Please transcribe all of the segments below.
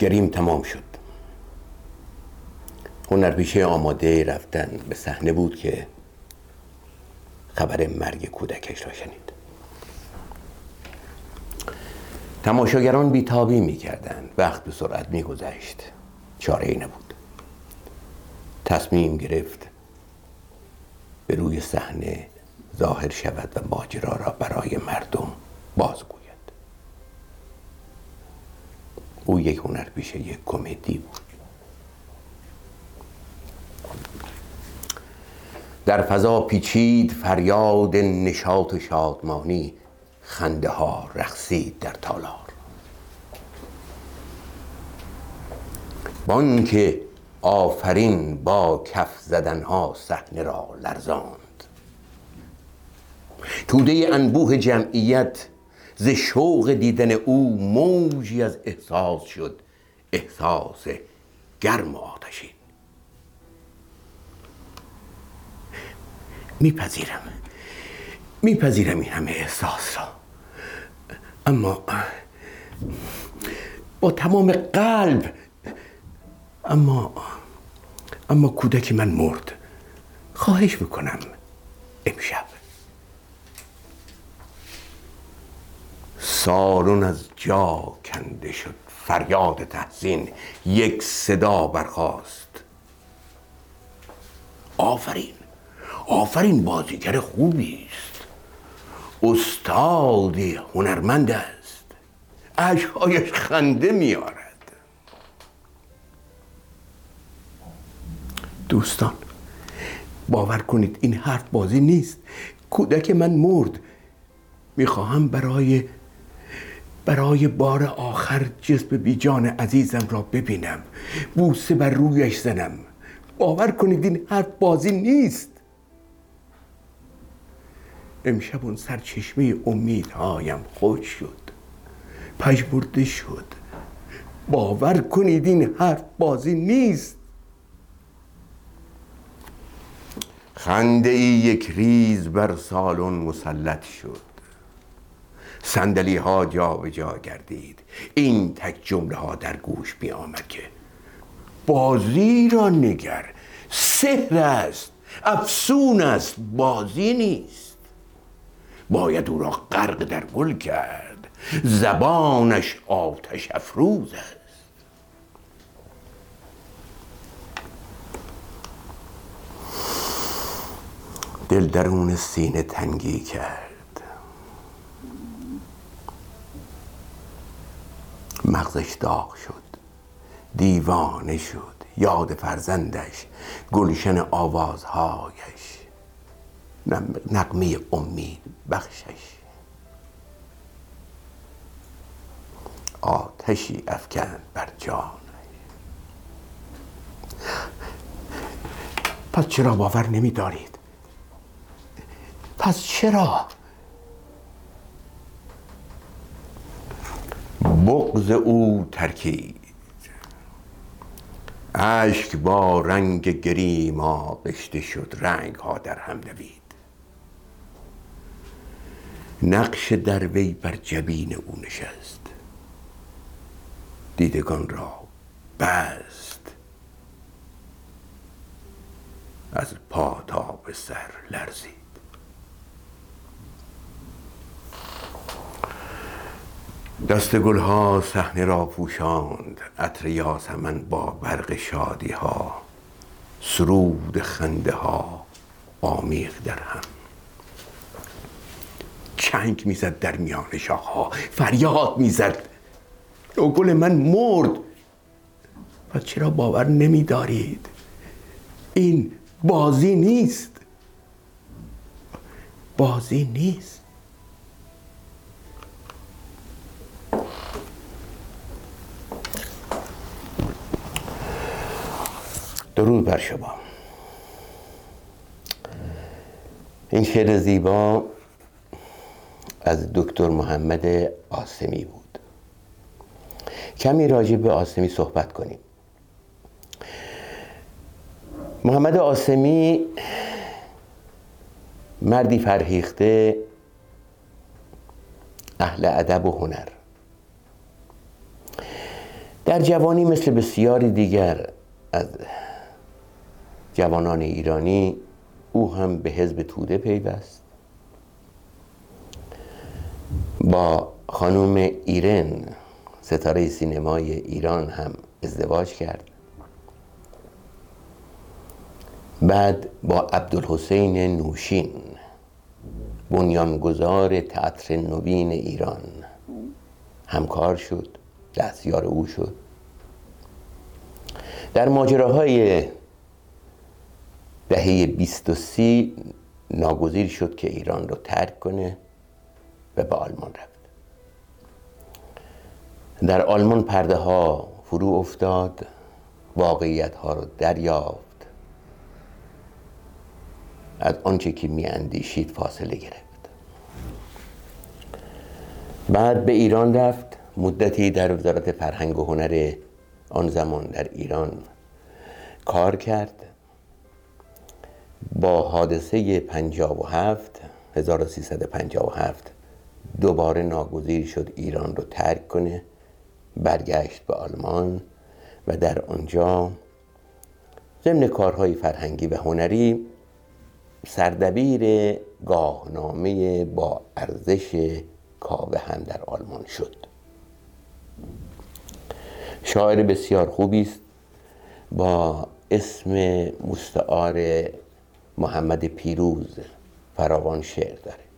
گریم تمام شد. هنرپیشه آماده رفتن به صحنه بود که خبر مرگ کودکش را شنید. تماشاگران بیتابی می‌کردند. وقت به سرعت میگذشت. چاره ای نبود. تصمیم گرفت به روی صحنه ظاهر شود و ماجرا را برای مردم بازگوید. او یک هنرپیشه یک کمدی بود. در فضا پیچید فریاد نشاط و شادمانی خنده ها رقصید در تالار. بانک آفرین با کف زدن ها صحنه را لرزاند. توده انبوه جمعیت ز شوق دیدن او موجی از احساس شد احساس گرم و آتشین. میپذیرم. میپذیرم این همه احساس را اما با تمام قلب اما اما کودک من مرد. خواهش می‌کنم امشب. سالون از جا کنده شد فریاد تحسین یک صدا برخاست. آفرین! آفرین بازیگر خوبی است. استادی هنرمند است. اشکهایش خنده میارد دوستان باور کنید این حرف بازی نیست. کودک من مرد. می‌خواهم برای برای بار آخر جسم بیجان عزیزم را ببینم. بوسه بر رویش زنم. باور کنید این حرف بازی نیست. امشب اون سرچشمه امیدهایم خوش شد. پژمرده شد. باور کنید این حرف بازی نیست. خنده ای یک ریز بر سالن مسلط شد. صندلی ها جا به جا گردید. این تک جمله ها در گوش می آمد که بازی را نگر. سحر است. افسون است. بازی نیست. باید او را غرق در گل کرد. زبانش آتش افروز است. دل درون سینه تنگی کرد. مغزش داغ شد. دیوانه شد. یاد فرزندش گلشن آوازهایش. نقمه امید بخشش. آتشی افکند بر جانش. پس چرا باور نمی دارید پس چرا؟ بغز او ترکید. اشک با رنگ گریم آغشته شد رنگ ها در هم دوید. نقش در وی بر جبین او نشست. دیدگان را بست. از پا تا به سر لرزید. دست گلها صحنه را پوشاند. عطر یاسمن با برق شادی ها سرود خنده ها آمیخ در هم. چنگ می‌زد در میان ها فریاد می‌زد. گل من مرد. و چرا باور نمیدارید؟ این بازی نیست. بازی نیست. درود بر شما. این شعر زیبا از دکتر محمد آسمی بود. کمی راجع به آسمی صحبت کنیم. محمد آسمی مردی فرهیخته اهل ادب و هنر. در جوانی مثل بسیاری دیگر از جوانان ایرانی او هم به حزب توده پیوست. با خانم ایرن ستاره سینمای ایران هم ازدواج کرد. بعد با عبدالحسین نوشین بنیانگذار تئاتر نوین ایران همکار شد دستیار او شد. در ماجراهای دهه بیست و سی ناگزیر شد که ایران رو ترک کنه. به آلمان رفت. در آلمان پرده ها فرو افتاد واقعیت ها رو دریافت. از آنچه که می اندیشید فاصله گرفت. بعد به ایران رفت. مدتی در وزارت فرهنگ و هنر آن زمان در ایران کار کرد. با حادثه 57 1357 دوباره ناگزیر شد ایران رو ترک کنه برگشت به آلمان و در آنجا ضمن کارهای فرهنگی و هنری سردبیر گاهنامه با ارزش کاوه هم در آلمان شد. شاعر بسیار خوبی است با اسم مستعار محمد پیروز فراوان شعر داره.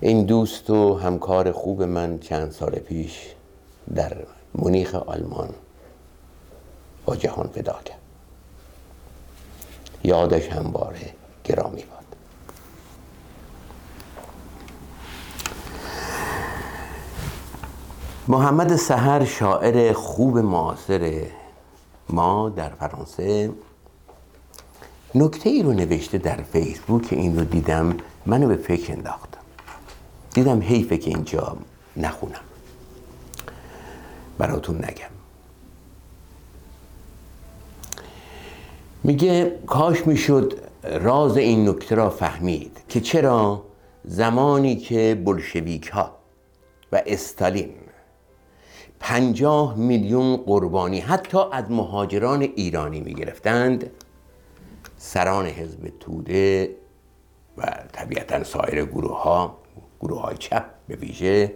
این دوست و همکار خوب من چند سال پیش در مونیخ آلمان با جهان فدا کرد. یادش همواره گرامی باد. محمد سهر شاعر خوب معاصر ما در فرانسه. نکته ای رو نوشته در فیسبوک این رو دیدم منو به فکر انداختم دیدم حیفه که اینجا نخونم. براتون نگم. میگه کاش می‌شد راز این نکته را فهمید که چرا زمانی که بلشویک ها و استالین پنجاه میلیون قربانی حتی از مهاجران ایرانی می‌گرفتند سران حزب توده و طبیعتا سایر گروه ها گروه های چپ به ویژه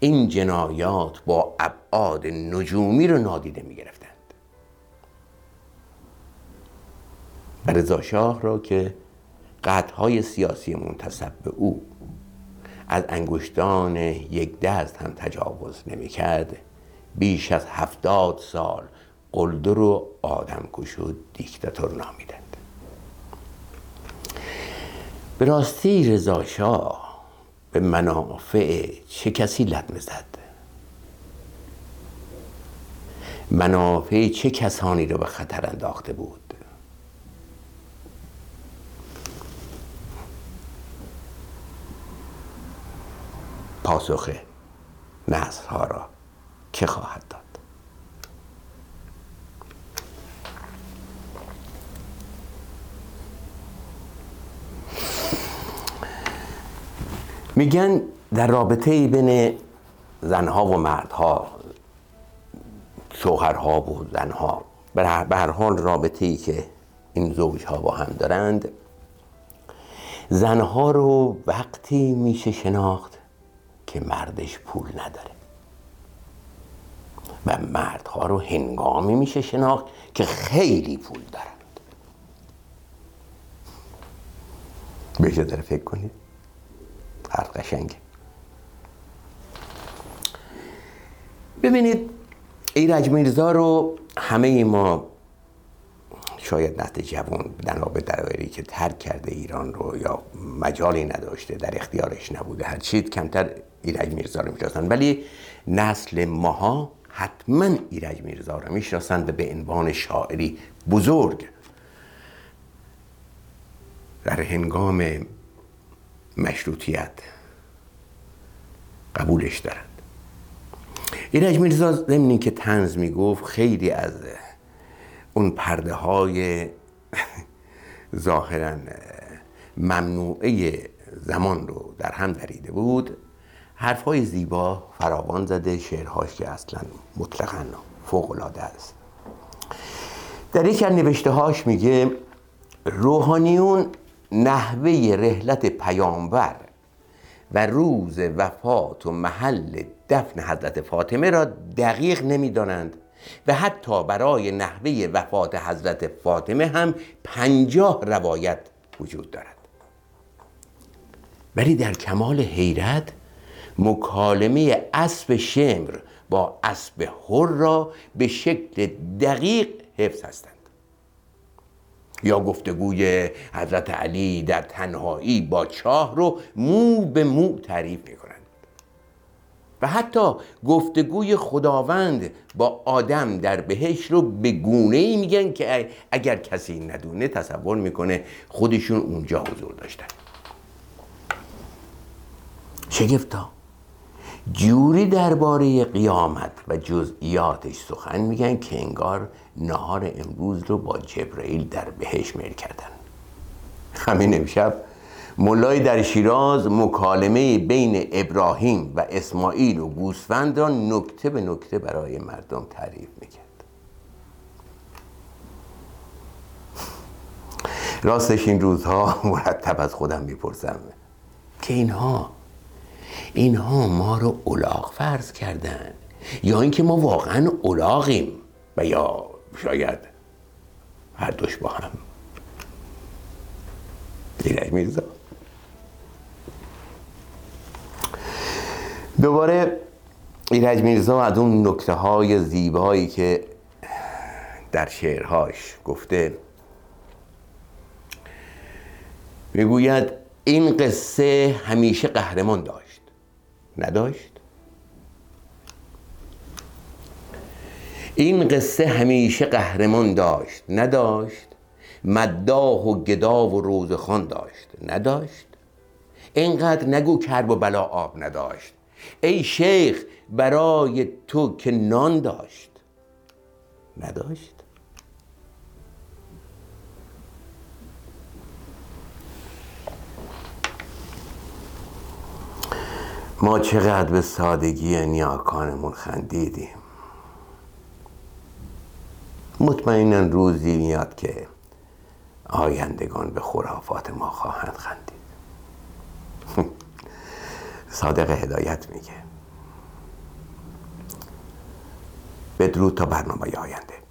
این جنایات با ابعاد نجومی رو نادیده می گرفتند رضا شاه را که قطعهای سیاسی منتصب به او از انگشتان یک دست هم تجاوز نمی کرد بیش از هفتاد سال قلدر و آدم کشود دیکتاتور نامیدند. به راستی رضا شاه به منافع چه کسی لطمه زد منافع چه کسانی را به خطر انداخته بود؟ پاسخ نسل ها را که خواهد داد. میگن در رابطه بین زنها و مردها شوهرها و زنها به هر حال رابطه ای که این زوجها با هم دارند زنها رو وقتی میشه شناخت که مردش پول نداره. و مردها رو هنگامی میشه شناخت که خیلی پول دارند. بهش داره فکر کنید؟ هر قشنگه. ببینید ایرج میرزا رو همه ما شاید نسل جوان بنابه دروری که ترک کرده ایران رو یا مجالی نداشته در اختیارش نبوده. هر چیز کمتر ایرج میرزا رو می‌شناسن ولی نسل ماها حتما ایرج میرزا رو می‌شناسند به عنوان شاعری بزرگ. در هنگام مشروطیت. قبولش دارند ایرج میرزا ضمن که تنز می‌گفت خیلی از اون پرده های ظاهرا ممنوعه زمان رو در هم دریده بود. حرفهای زیبا فراوان زده شعرهاش که اصلا مطلقا فوق العاده است. در یکی از نوشته هاش میگه روحانیون نحوه رحلت پیامبر و روز وفات و محل دفن حضرت فاطمه را دقیق نمی‌دانند و حتی برای نحوه وفات حضرت فاطمه هم پنجاه روایت وجود دارد. ولی در کمال حیرت مکالمه اسب شمر با اسب هر را به شکل دقیق حفظ هستند. یا گفتگوی حضرت علی در تنهایی با چاه رو مو به مو تعریف می کنند و حتی گفتگوی خداوند با آدم در بهش رو به گونه ای میگن که اگر کسی ندونه تصور می‌کنه خودشون اونجا حضور داشتن. شگفتا. جوری درباره قیامت و جزئیاتش سخن میگن که انگار نهار امروز رو با جبرئیل در بهش میل کردن. همین امشب مولای در شیراز مکالمه بین ابراهیم و اسماعیل و گوسفند را نکته به نکته برای مردم تعریف می‌کرد. راستش این روزها مرتب از خودم می‌پرسم که اینها اینها ما رو اولاغ فرض کردن. یا اینکه ما واقعا اولاغیم و یا شاید هر دوش با هم. ایرج میرزا دوباره ایرج میرزا از اون نکته های زیبایی که در شعرهاش گفته می‌گوید این قصه همیشه قهرمان داشت. نداشت. این قصه همیشه قهرمان داشت نداشت. مداح و گدا و روزخان داشت نداشت. اینقدر نگو کرب و بلا آب نداشت. ای شیخ برای تو که نان داشت نداشت. ما چقدر به سادگی نیاکانمون خندیدیم. مطمئنا روزی میاد که آیندگان به خرافات ما خواهند خندید. صادق هدایت میگه. بدرود تا برنامه آینده.